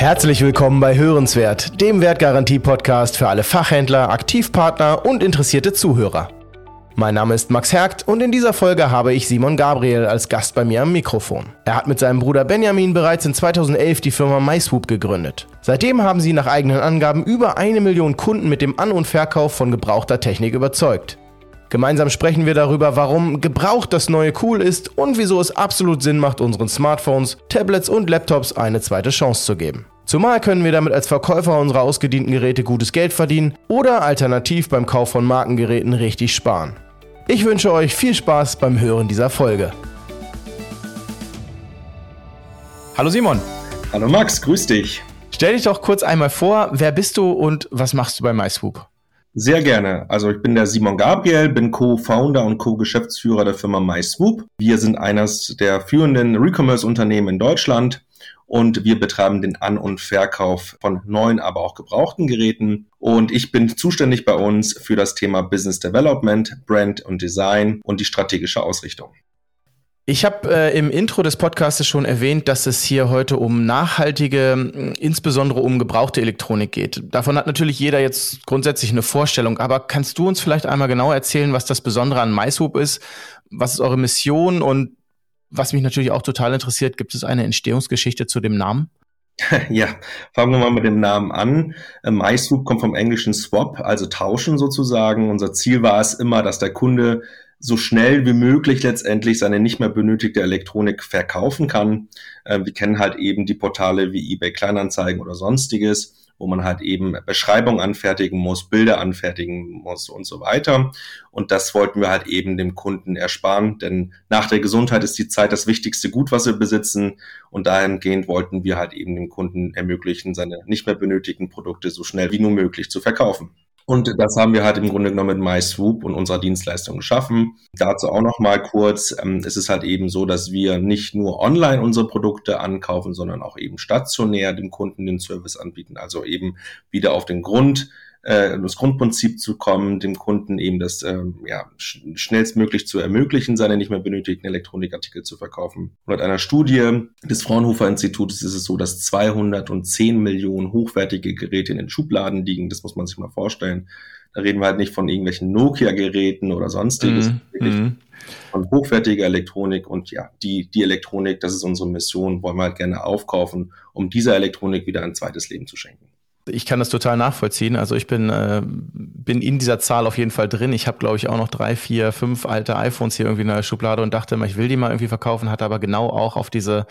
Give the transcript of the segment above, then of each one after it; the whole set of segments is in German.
Herzlich willkommen bei Hörenswert, dem Wertgarantie-Podcast für alle Fachhändler, Aktivpartner und interessierte Zuhörer. Mein Name ist Max Hergt und in dieser Folge habe ich Simon Gabriel als Gast bei mir am Mikrofon. Er hat mit seinem Bruder Benjamin bereits in 2011 die Firma MySwoop gegründet. Seitdem haben sie nach eigenen Angaben über eine Million Kunden mit dem An- und Verkauf von gebrauchter Technik überzeugt. Gemeinsam sprechen wir darüber, warum gebraucht das neue cool ist und wieso es absolut Sinn macht, unseren Smartphones, Tablets und Laptops eine zweite Chance zu geben. Zumal können wir damit als Verkäufer unserer ausgedienten Geräte gutes Geld verdienen oder alternativ beim Kauf von Markengeräten richtig sparen. Ich wünsche euch viel Spaß beim Hören dieser Folge. Hallo Simon. Hallo Max, grüß dich. Stell dich doch kurz einmal vor, wer bist du und was machst du bei MySwoop? Sehr gerne. Also ich bin der Simon Gabriel, bin Co-Founder und Co-Geschäftsführer der Firma MySwoop. Wir sind eines der führenden Recommerce-Unternehmen in Deutschland und wir betreiben den An- und Verkauf von neuen, aber auch gebrauchten Geräten. Und ich bin zuständig bei uns für das Thema Business Development, Brand und Design und die strategische Ausrichtung. Ich habe äh, im Intro des Podcasts schon erwähnt, dass es hier heute um nachhaltige, insbesondere um gebrauchte Elektronik geht. Davon hat natürlich jeder jetzt grundsätzlich eine Vorstellung, aber kannst du uns vielleicht einmal genau erzählen, was das Besondere an MySwoop ist? Was ist eure Mission und was mich natürlich auch total interessiert, gibt es eine Entstehungsgeschichte zu dem Namen? Ja, fangen wir mal mit dem Namen an. MySwoop kommt vom englischen Swap, also tauschen sozusagen. Unser Ziel war es immer, dass der Kunde so schnell wie möglich letztendlich seine nicht mehr benötigte Elektronik verkaufen kann. Äh, wir kennen halt eben die Portale wie eBay Kleinanzeigen oder sonstiges wo man halt eben Beschreibungen anfertigen muss, Bilder anfertigen muss und so weiter. Und das wollten wir halt eben dem Kunden ersparen, denn nach der Gesundheit ist die Zeit das wichtigste Gut, was wir besitzen. Und dahingehend wollten wir halt eben dem Kunden ermöglichen, seine nicht mehr benötigten Produkte so schnell wie nur möglich zu verkaufen. Und das haben wir halt im Grunde genommen mit MySwoop und unserer Dienstleistung geschaffen. Dazu auch noch mal kurz. Ähm, es ist halt eben so, dass wir nicht nur online unsere Produkte ankaufen, sondern auch eben stationär dem Kunden den Service anbieten. Also eben wieder auf den Grund äh, das Grundprinzip zu kommen, dem Kunden eben das ähm, ja, sch schnellstmöglich zu ermöglichen, seine nicht mehr benötigten Elektronikartikel zu verkaufen. Laut einer Studie des Fraunhofer Instituts ist es so, dass 210 Millionen hochwertige Geräte in den Schubladen liegen. Das muss man sich mal vorstellen. Da reden wir halt nicht von irgendwelchen Nokia-Geräten oder sonstiges. Mm. Von hochwertiger Elektronik und ja, die, die Elektronik, das ist unsere Mission, wollen wir halt gerne aufkaufen, um dieser Elektronik wieder ein zweites Leben zu schenken ich kann das total nachvollziehen. Also ich bin, äh, bin in dieser Zahl auf jeden Fall drin. Ich habe, glaube ich, auch noch drei, vier, fünf alte iPhones hier irgendwie in der Schublade und dachte immer, ich will die mal irgendwie verkaufen, hatte aber genau auch auf diese,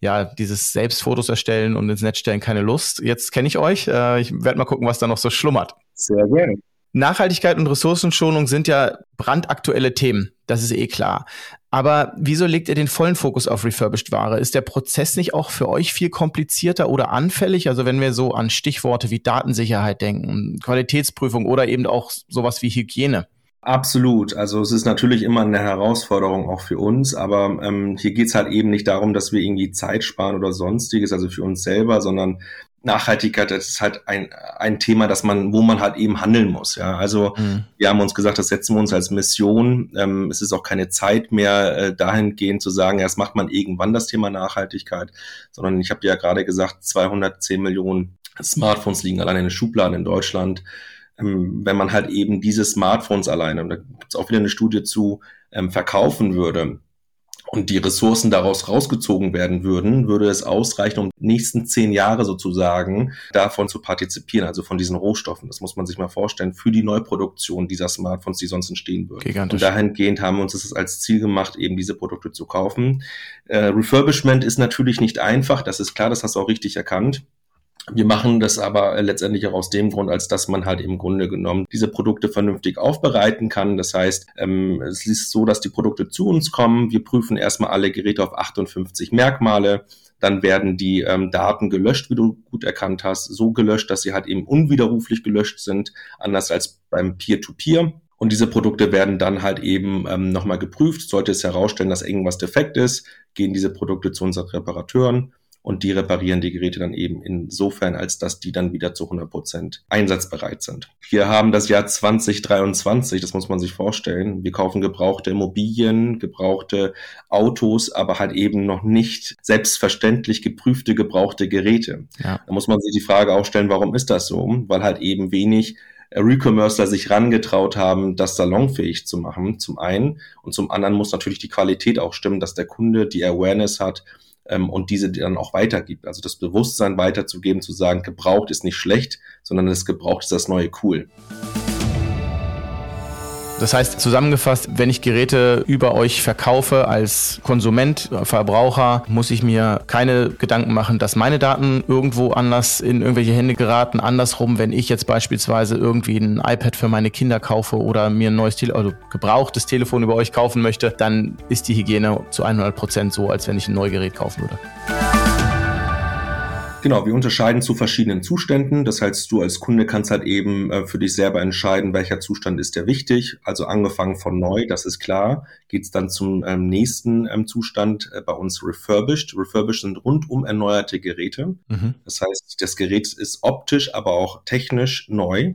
ja, dieses Selbstfotos erstellen und ins Netz stellen keine Lust. Jetzt kenne ich euch. Äh, ich werde mal gucken, was da noch so schlummert. Sehr gerne. Nachhaltigkeit und Ressourcenschonung sind ja brandaktuelle Themen. Das ist eh klar. Aber wieso legt ihr den vollen Fokus auf refurbished Ware? Ist der Prozess nicht auch für euch viel komplizierter oder anfällig? Also wenn wir so an Stichworte wie Datensicherheit denken, Qualitätsprüfung oder eben auch sowas wie Hygiene. Absolut. Also es ist natürlich immer eine Herausforderung auch für uns, aber ähm, hier geht's halt eben nicht darum, dass wir irgendwie Zeit sparen oder sonstiges, also für uns selber, sondern Nachhaltigkeit, das ist halt ein, ein Thema, dass man, wo man halt eben handeln muss. Ja, also mhm. wir haben uns gesagt, das setzen wir uns als Mission. Ähm, es ist auch keine Zeit mehr äh, dahingehend zu sagen, ja, das macht man irgendwann das Thema Nachhaltigkeit, sondern ich habe ja gerade gesagt, 210 Millionen Smartphones liegen allein in den Schubladen in Deutschland. Ähm, wenn man halt eben diese Smartphones alleine, und da gibt es auch wieder eine Studie zu, ähm, verkaufen würde, und die Ressourcen daraus rausgezogen werden würden, würde es ausreichen, um die nächsten zehn Jahre sozusagen davon zu partizipieren, also von diesen Rohstoffen. Das muss man sich mal vorstellen, für die Neuproduktion dieser Smartphones, die sonst entstehen würden. Gigantisch. Und dahingehend haben wir uns das als Ziel gemacht, eben diese Produkte zu kaufen. Äh, Refurbishment ist natürlich nicht einfach, das ist klar, das hast du auch richtig erkannt. Wir machen das aber letztendlich auch aus dem Grund, als dass man halt im Grunde genommen diese Produkte vernünftig aufbereiten kann. Das heißt, ähm, es ist so, dass die Produkte zu uns kommen. Wir prüfen erstmal alle Geräte auf 58 Merkmale. Dann werden die ähm, Daten gelöscht, wie du gut erkannt hast, so gelöscht, dass sie halt eben unwiderruflich gelöscht sind, anders als beim Peer-to-Peer. -Peer. Und diese Produkte werden dann halt eben ähm, nochmal geprüft. Sollte es herausstellen, dass irgendwas defekt ist, gehen diese Produkte zu unseren Reparateuren und die reparieren die Geräte dann eben insofern, als dass die dann wieder zu 100 Prozent einsatzbereit sind. Wir haben das Jahr 2023, das muss man sich vorstellen. Wir kaufen gebrauchte Immobilien, gebrauchte Autos, aber halt eben noch nicht selbstverständlich geprüfte gebrauchte Geräte. Ja. Da muss man sich die Frage auch stellen, warum ist das so? Weil halt eben wenig Recommercer sich rangetraut haben, das salonfähig zu machen, zum einen. Und zum anderen muss natürlich die Qualität auch stimmen, dass der Kunde die Awareness hat, ähm, und diese dann auch weitergibt. Also das Bewusstsein weiterzugeben, zu sagen, gebraucht ist nicht schlecht, sondern das gebraucht ist das neue cool. Das heißt, zusammengefasst, wenn ich Geräte über euch verkaufe als Konsument, Verbraucher, muss ich mir keine Gedanken machen, dass meine Daten irgendwo anders in irgendwelche Hände geraten. Andersrum, wenn ich jetzt beispielsweise irgendwie ein iPad für meine Kinder kaufe oder mir ein neues Tele also gebrauchtes Telefon über euch kaufen möchte, dann ist die Hygiene zu 100 Prozent so, als wenn ich ein neues Gerät kaufen würde. Genau, wir unterscheiden zu verschiedenen Zuständen. Das heißt, du als Kunde kannst halt eben äh, für dich selber entscheiden, welcher Zustand ist dir wichtig. Also angefangen von neu, das ist klar, geht's dann zum ähm, nächsten ähm, Zustand äh, bei uns refurbished. Refurbished sind rundum erneuerte Geräte. Mhm. Das heißt, das Gerät ist optisch, aber auch technisch neu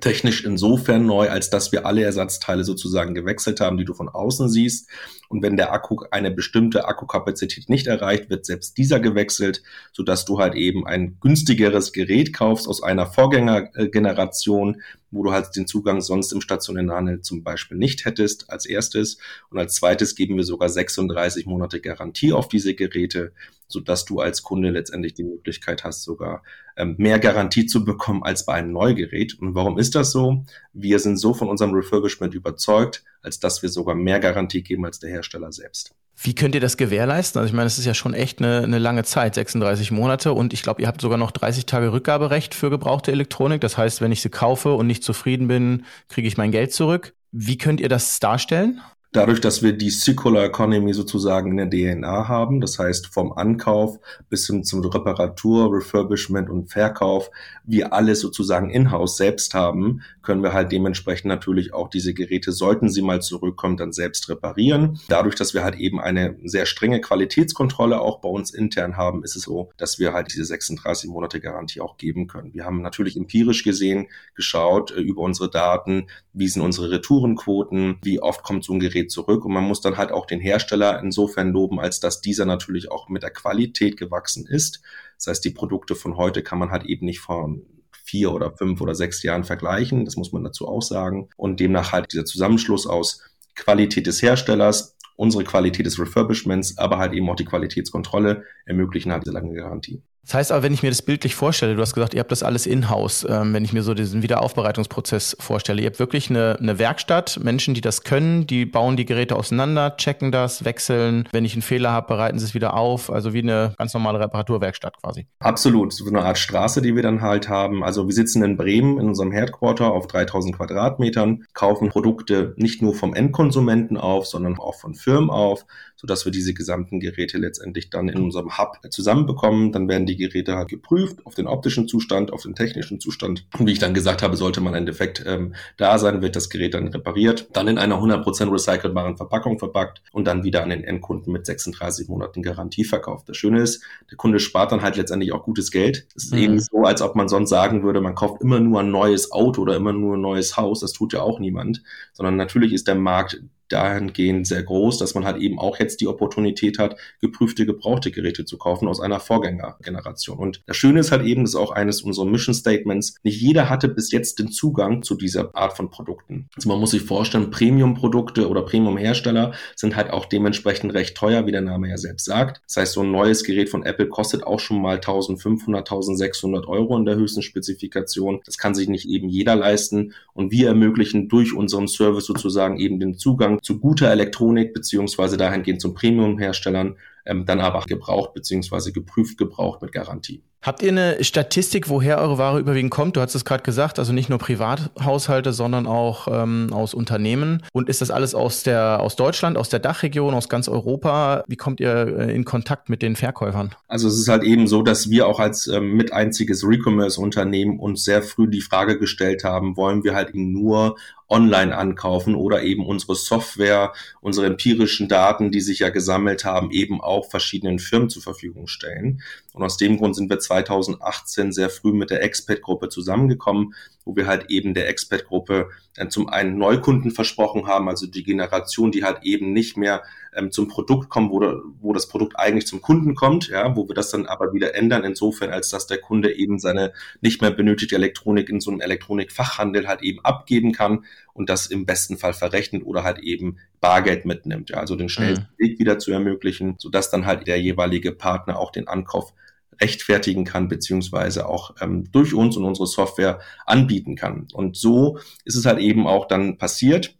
technisch insofern neu, als dass wir alle Ersatzteile sozusagen gewechselt haben, die du von außen siehst. Und wenn der Akku eine bestimmte Akkukapazität nicht erreicht, wird selbst dieser gewechselt, sodass du halt eben ein günstigeres Gerät kaufst aus einer Vorgängergeneration, wo du halt den Zugang sonst im stationären Handel zum Beispiel nicht hättest, als erstes. Und als zweites geben wir sogar 36 Monate Garantie auf diese Geräte, sodass du als Kunde letztendlich die Möglichkeit hast, sogar mehr Garantie zu bekommen als bei einem Neugerät. Und warum ist das so? Wir sind so von unserem Refurbishment überzeugt, als dass wir sogar mehr Garantie geben als der Hersteller selbst. Wie könnt ihr das gewährleisten? Also ich meine, es ist ja schon echt eine, eine lange Zeit, 36 Monate und ich glaube, ihr habt sogar noch 30 Tage Rückgaberecht für gebrauchte Elektronik. Das heißt, wenn ich sie kaufe und nicht zufrieden bin, kriege ich mein Geld zurück. Wie könnt ihr das darstellen? Dadurch, dass wir die Circular Economy sozusagen in der DNA haben, das heißt vom Ankauf bis hin zum Reparatur, Refurbishment und Verkauf, wir alles sozusagen in-house selbst haben, können wir halt dementsprechend natürlich auch diese Geräte, sollten sie mal zurückkommen, dann selbst reparieren. Dadurch, dass wir halt eben eine sehr strenge Qualitätskontrolle auch bei uns intern haben, ist es so, dass wir halt diese 36 Monate Garantie auch geben können. Wir haben natürlich empirisch gesehen, geschaut äh, über unsere Daten, wie sind unsere Retourenquoten, wie oft kommt so ein Gerät zurück und man muss dann halt auch den Hersteller insofern loben, als dass dieser natürlich auch mit der Qualität gewachsen ist. Das heißt, die Produkte von heute kann man halt eben nicht von vier oder fünf oder sechs Jahren vergleichen. Das muss man dazu auch sagen. Und demnach halt dieser Zusammenschluss aus Qualität des Herstellers, unsere Qualität des Refurbishments, aber halt eben auch die Qualitätskontrolle ermöglichen halt diese lange Garantie. Das heißt aber, wenn ich mir das bildlich vorstelle, du hast gesagt, ihr habt das alles in-house, ähm, wenn ich mir so diesen Wiederaufbereitungsprozess vorstelle. Ihr habt wirklich eine, eine Werkstatt, Menschen, die das können, die bauen die Geräte auseinander, checken das, wechseln. Wenn ich einen Fehler habe, bereiten sie es wieder auf. Also wie eine ganz normale Reparaturwerkstatt quasi. Absolut, so eine Art Straße, die wir dann halt haben. Also wir sitzen in Bremen in unserem Headquarter auf 3000 Quadratmetern, kaufen Produkte nicht nur vom Endkonsumenten auf, sondern auch von Firmen auf, sodass wir diese gesamten Geräte letztendlich dann in unserem Hub zusammenbekommen. Dann werden die die Geräte halt geprüft auf den optischen Zustand, auf den technischen Zustand. Und wie ich dann gesagt habe, sollte man ein Defekt ähm, da sein, wird das Gerät dann repariert, dann in einer 100% recycelbaren Verpackung verpackt und dann wieder an den Endkunden mit 36 Monaten Garantie verkauft. Das Schöne ist, der Kunde spart dann halt letztendlich auch gutes Geld. Es ist mhm. eben so, als ob man sonst sagen würde, man kauft immer nur ein neues Auto oder immer nur ein neues Haus. Das tut ja auch niemand, sondern natürlich ist der Markt dahingehend sehr groß, dass man halt eben auch jetzt die Opportunität hat, geprüfte, gebrauchte Geräte zu kaufen aus einer Vorgängergeneration. Und das Schöne ist halt eben, das ist auch eines unserer Mission Statements, nicht jeder hatte bis jetzt den Zugang zu dieser Art von Produkten. Also man muss sich vorstellen, Premium-Produkte oder Premium-Hersteller sind halt auch dementsprechend recht teuer, wie der Name ja selbst sagt. Das heißt, so ein neues Gerät von Apple kostet auch schon mal 1500, 1600 Euro in der höchsten Spezifikation. Das kann sich nicht eben jeder leisten. Und wir ermöglichen durch unseren Service sozusagen eben den Zugang zu guter Elektronik beziehungsweise dahingehend zum Premium-Herstellern, ähm, dann aber gebraucht beziehungsweise geprüft gebraucht mit Garantie. Habt ihr eine Statistik, woher eure Ware überwiegend kommt? Du hast es gerade gesagt, also nicht nur Privathaushalte, sondern auch ähm, aus Unternehmen. Und ist das alles aus der aus Deutschland, aus der Dachregion, aus ganz Europa? Wie kommt ihr äh, in Kontakt mit den Verkäufern? Also es ist halt eben so, dass wir auch als ähm, mit einziges Recommerce-Unternehmen uns sehr früh die Frage gestellt haben, wollen wir halt nur online ankaufen oder eben unsere Software, unsere empirischen Daten, die sich ja gesammelt haben, eben auch verschiedenen Firmen zur Verfügung stellen. Und aus dem Grund sind wir 2018 sehr früh mit der Expert-Gruppe zusammengekommen, wo wir halt eben der Expert-Gruppe äh, zum einen Neukunden versprochen haben, also die Generation, die halt eben nicht mehr ähm, zum Produkt kommt, wo, wo das Produkt eigentlich zum Kunden kommt, ja, wo wir das dann aber wieder ändern, insofern, als dass der Kunde eben seine nicht mehr benötigte Elektronik in so einem Elektronikfachhandel halt eben abgeben kann und das im besten Fall verrechnet oder halt eben Bargeld mitnimmt, ja, also den schnellsten mhm. Weg wieder zu ermöglichen, sodass dann halt der jeweilige Partner auch den Ankauf rechtfertigen kann, beziehungsweise auch ähm, durch uns und unsere Software anbieten kann. Und so ist es halt eben auch dann passiert.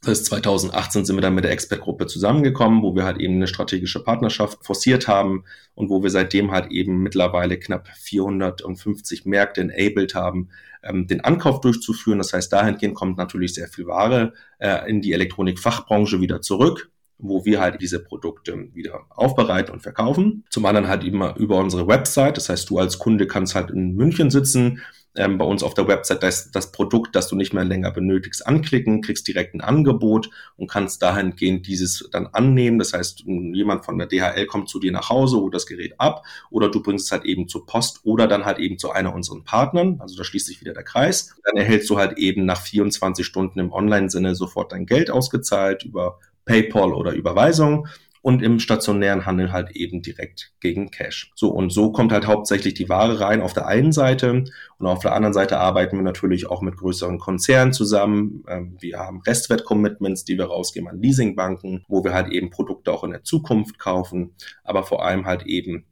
Das heißt, 2018 sind wir dann mit der Expertgruppe zusammengekommen, wo wir halt eben eine strategische Partnerschaft forciert haben und wo wir seitdem halt eben mittlerweile knapp 450 Märkte enabled haben, ähm, den Ankauf durchzuführen. Das heißt, dahingehend kommt natürlich sehr viel Ware äh, in die Elektronikfachbranche wieder zurück wo wir halt diese Produkte wieder aufbereiten und verkaufen. Zum anderen halt immer über unsere Website. Das heißt, du als Kunde kannst halt in München sitzen, ähm, bei uns auf der Website das, das Produkt, das du nicht mehr länger benötigst, anklicken, kriegst direkt ein Angebot und kannst dahingehend dieses dann annehmen. Das heißt, jemand von der DHL kommt zu dir nach Hause, holt das Gerät ab oder du bringst es halt eben zur Post oder dann halt eben zu einer unserer Partnern. Also da schließt sich wieder der Kreis. Dann erhältst du halt eben nach 24 Stunden im Online-Sinne sofort dein Geld ausgezahlt über PayPal oder Überweisung und im stationären Handel halt eben direkt gegen Cash. So und so kommt halt hauptsächlich die Ware rein auf der einen Seite und auf der anderen Seite arbeiten wir natürlich auch mit größeren Konzernen zusammen. Ähm, wir haben Restwert-Commitments, die wir rausgeben an Leasingbanken, wo wir halt eben Produkte auch in der Zukunft kaufen, aber vor allem halt eben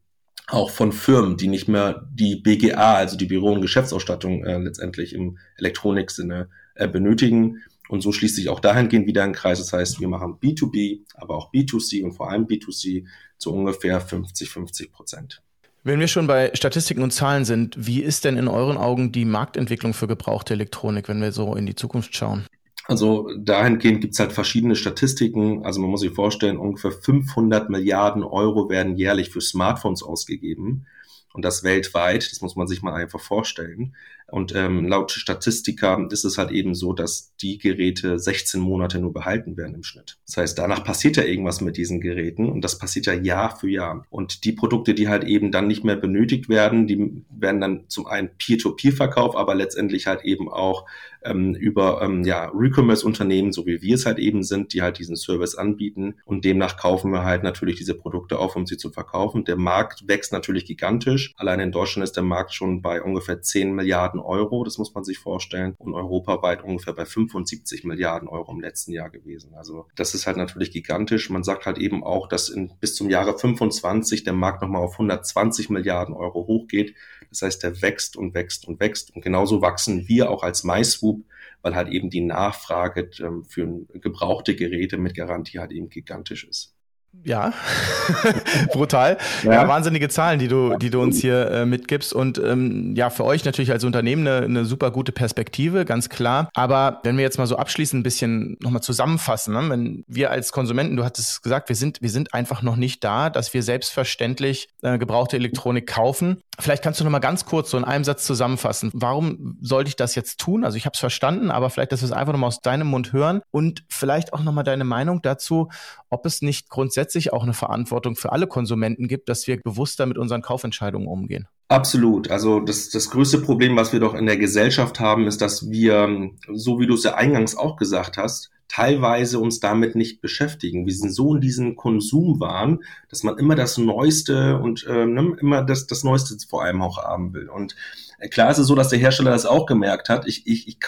auch von Firmen, die nicht mehr die BGA, also die Büro- und Geschäftsausstattung äh, letztendlich im Elektroniksinne äh, benötigen, und so schließt sich auch dahingehend wieder ein Kreis. Das heißt, wir machen B2B, aber auch B2C und vor allem B2C zu ungefähr 50, 50 Prozent. Wenn wir schon bei Statistiken und Zahlen sind, wie ist denn in euren Augen die Marktentwicklung für gebrauchte Elektronik, wenn wir so in die Zukunft schauen? Also dahingehend gibt es halt verschiedene Statistiken. Also man muss sich vorstellen, ungefähr 500 Milliarden Euro werden jährlich für Smartphones ausgegeben und das weltweit. Das muss man sich mal einfach vorstellen. Und ähm, laut Statistiker ist es halt eben so, dass die Geräte 16 Monate nur behalten werden im Schnitt. Das heißt, danach passiert ja irgendwas mit diesen Geräten und das passiert ja Jahr für Jahr. Und die Produkte, die halt eben dann nicht mehr benötigt werden, die werden dann zum einen Peer-to-Peer verkauft, aber letztendlich halt eben auch ähm, über ähm, ja, Recommerce-Unternehmen, so wie wir es halt eben sind, die halt diesen Service anbieten. Und demnach kaufen wir halt natürlich diese Produkte auf, um sie zu verkaufen. Der Markt wächst natürlich gigantisch. Allein in Deutschland ist der Markt schon bei ungefähr 10 Milliarden Euro, das muss man sich vorstellen. Und europaweit ungefähr bei 75 Milliarden Euro im letzten Jahr gewesen. Also das ist halt natürlich gigantisch. Man sagt halt eben auch, dass in, bis zum Jahre 25 der Markt nochmal auf 120 Milliarden Euro hochgeht. Das heißt, der wächst und wächst und wächst. Und genauso wachsen wir auch als MySwoop, weil halt eben die Nachfrage ähm, für gebrauchte Geräte mit Garantie halt eben gigantisch ist. Ja, brutal. Ja. ja. wahnsinnige Zahlen, die du, die du uns hier äh, mitgibst. Und ähm, ja, für euch natürlich als Unternehmen eine, eine super gute Perspektive, ganz klar. Aber wenn wir jetzt mal so abschließend ein bisschen nochmal zusammenfassen, ne? wenn wir als Konsumenten, du hattest gesagt, wir sind, wir sind einfach noch nicht da, dass wir selbstverständlich äh, gebrauchte Elektronik kaufen. Vielleicht kannst du nochmal ganz kurz so in einem Satz zusammenfassen. Warum sollte ich das jetzt tun? Also ich habe es verstanden, aber vielleicht, dass wir es einfach nochmal aus deinem Mund hören und vielleicht auch nochmal deine Meinung dazu, ob es nicht grundsätzlich auch eine Verantwortung für alle Konsumenten gibt, dass wir bewusster mit unseren Kaufentscheidungen umgehen. Absolut. Also das, das größte Problem, was wir doch in der Gesellschaft haben, ist, dass wir, so wie du es ja eingangs auch gesagt hast, teilweise uns damit nicht beschäftigen. Wir sind so in diesem Konsumwahn, dass man immer das Neueste und äh, ne, immer das, das Neueste vor allem auch haben will. Und Klar ist es so, dass der Hersteller das auch gemerkt hat. Ich, ich, ich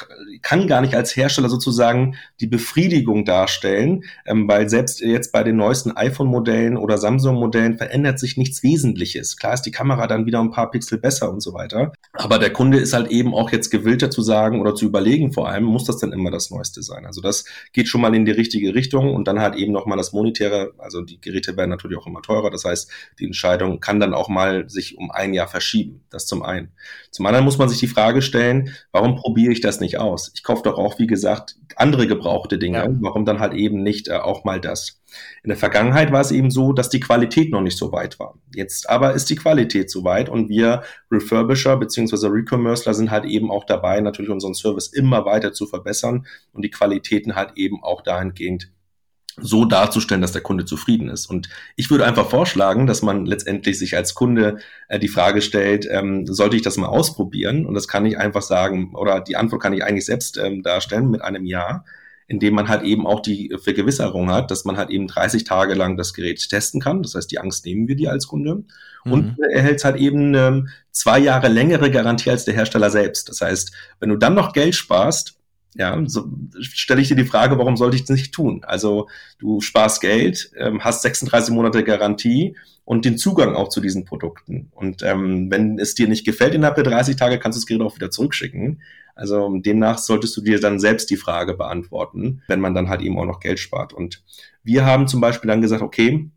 kann gar nicht als Hersteller sozusagen die Befriedigung darstellen, ähm, weil selbst jetzt bei den neuesten iPhone-Modellen oder Samsung-Modellen verändert sich nichts Wesentliches. Klar ist die Kamera dann wieder ein paar Megapixel besser und so weiter. Aber der Kunde ist halt eben auch jetzt gewillter zu sagen oder zu überlegen, vor allem, muss das denn immer das Neueste sein? Also das geht schon mal in die richtige Richtung und dann halt eben nochmal das Monetäre, also die Geräte werden natürlich auch immer teurer. Das heißt, die Entscheidung kann dann auch mal sich um ein Jahr verschieben. Das zum einen. Zum anderen muss man sich die Frage stellen, warum probiere ich das nicht aus? Ich kaufe doch auch, wie gesagt, andere gebrauchte Dinge. Ja. Warum dann halt eben nicht äh, auch mal das? In der Vergangenheit war es eben so, dass die Qualität noch nicht so weit war. Jetzt aber ist die Qualität so weit und wir Refurbisher bzw. Recommercer sind halt eben auch dabei, natürlich unseren Service immer weiter zu verbessern und die Qualitäten halt eben auch dahingehend so darzustellen, dass der Kunde zufrieden ist. Und ich würde einfach vorschlagen, dass man letztendlich sich als Kunde äh, die Frage stellt, ähm, sollte ich das mal ausprobieren? Und das kann ich einfach sagen, oder die Antwort kann ich eigentlich selbst ähm, darstellen mit einem Ja, indem man halt eben auch die Vergewisserung hat, dass man halt eben 30 Tage lang das Gerät testen kann. Das heißt, die Angst nehmen wir dir als Kunde. Mhm. Und erhältst halt eben ähm, zwei Jahre längere Garantie als der Hersteller selbst. Das heißt, wenn du dann noch Geld sparst, ja, so stelle ich dir die Frage, warum sollte ich das nicht tun? Also du sparst Geld, ähm, hast 36 Monate Garantie und den Zugang auch zu diesen Produkten. Und ähm, wenn es dir nicht gefällt innerhalb der 30 Tage, kannst du das Gerät auch wieder zurückschicken. Also demnach solltest du dir dann selbst die Frage beantworten, wenn man dann halt eben auch noch Geld spart. Und wir haben zum Beispiel dann gesagt, okay,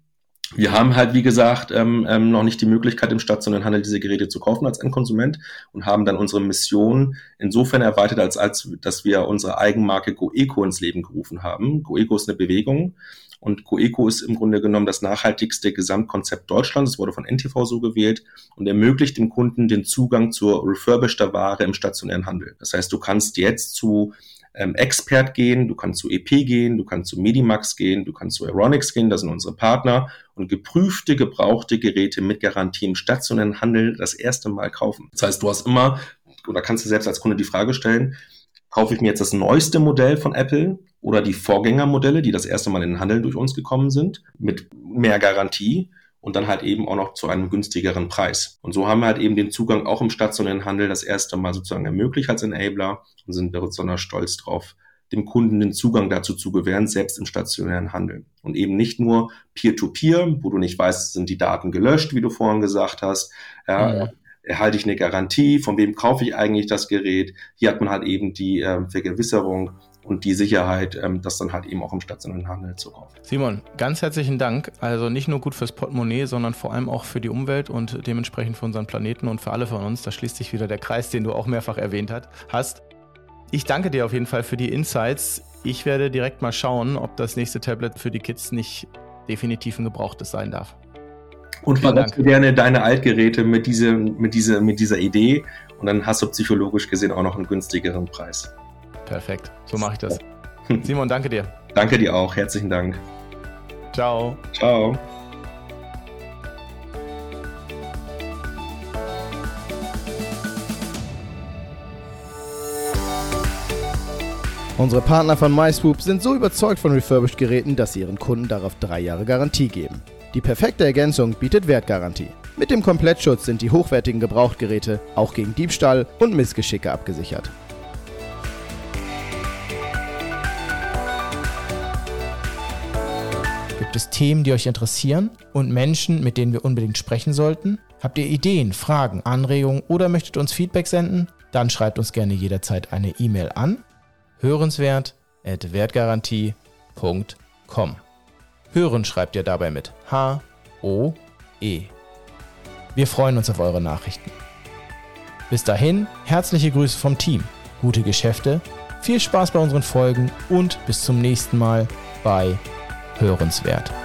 wir haben halt, wie gesagt, ähm, ähm, noch nicht die Möglichkeit, im stationären Handel diese Geräte zu kaufen als Endkonsument und haben dann unsere Mission insofern erweitert, als, als dass wir unsere Eigenmarke GoEco ins Leben gerufen haben. GoEco ist eine Bewegung und GoEco ist im Grunde genommen das nachhaltigste Gesamtkonzept Deutschlands. Es wurde von NTV so gewählt und ermöglicht dem Kunden den Zugang zur refurbischter Ware im stationären Handel. Das heißt, du kannst jetzt zu ähm, Expert gehen, du kannst zu EP gehen, du kannst zu Medimax gehen, du kannst zu Aeronix gehen, das sind unsere Partner und geprüfte, gebrauchte Geräte mit Garantie im stationären Handel das erste Mal kaufen. Das heißt, du hast immer oder kannst du selbst als Kunde die Frage stellen, kaufe ich mir jetzt das neueste Modell von Apple oder die Vorgängermodelle, die das erste Mal in den Handel durch uns gekommen sind, mit mehr Garantie und dann halt eben auch noch zu einem günstigeren Preis. Und so haben wir halt eben den Zugang auch im stationären Handel das erste Mal sozusagen ermöglicht als Enabler und sind besonders stolz drauf, dem Kunden den Zugang dazu zu gewähren, selbst im stationären Handel. Und eben nicht nur Peer-to-Peer, -Peer, wo du nicht weißt, sind die Daten gelöscht, wie du vorhin gesagt hast. Ja, ja. Erhalte ich eine Garantie? Von wem kaufe ich eigentlich das Gerät? Hier hat man halt eben die äh, Vergewisserung, und die Sicherheit, ähm, das dann halt eben auch im stationären Handel zu kaufen. Simon, ganz herzlichen Dank. Also nicht nur gut fürs Portemonnaie, sondern vor allem auch für die Umwelt und dementsprechend für unseren Planeten und für alle von uns. Da schließt sich wieder der Kreis, den du auch mehrfach erwähnt hast. Ich danke dir auf jeden Fall für die Insights. Ich werde direkt mal schauen, ob das nächste Tablet für die Kids nicht definitiv ein gebrauchtes sein darf. Und verletze gerne deine Altgeräte mit, diese, mit, diese, mit dieser Idee und dann hast du psychologisch gesehen auch noch einen günstigeren Preis. Perfekt, so mache ich das. Simon, danke dir. Danke dir auch, herzlichen Dank. Ciao. Ciao. Unsere Partner von MySwoop sind so überzeugt von Refurbished-Geräten, dass sie ihren Kunden darauf drei Jahre Garantie geben. Die perfekte Ergänzung bietet Wertgarantie. Mit dem Komplettschutz sind die hochwertigen Gebrauchtgeräte auch gegen Diebstahl und Missgeschicke abgesichert. Gibt es Themen, die euch interessieren und Menschen, mit denen wir unbedingt sprechen sollten? Habt ihr Ideen, Fragen, Anregungen oder möchtet uns Feedback senden? Dann schreibt uns gerne jederzeit eine E-Mail an hörenswert.wertgarantie.com. Hören schreibt ihr dabei mit H-O-E. Wir freuen uns auf eure Nachrichten. Bis dahin, herzliche Grüße vom Team, gute Geschäfte, viel Spaß bei unseren Folgen und bis zum nächsten Mal bei hörenswert.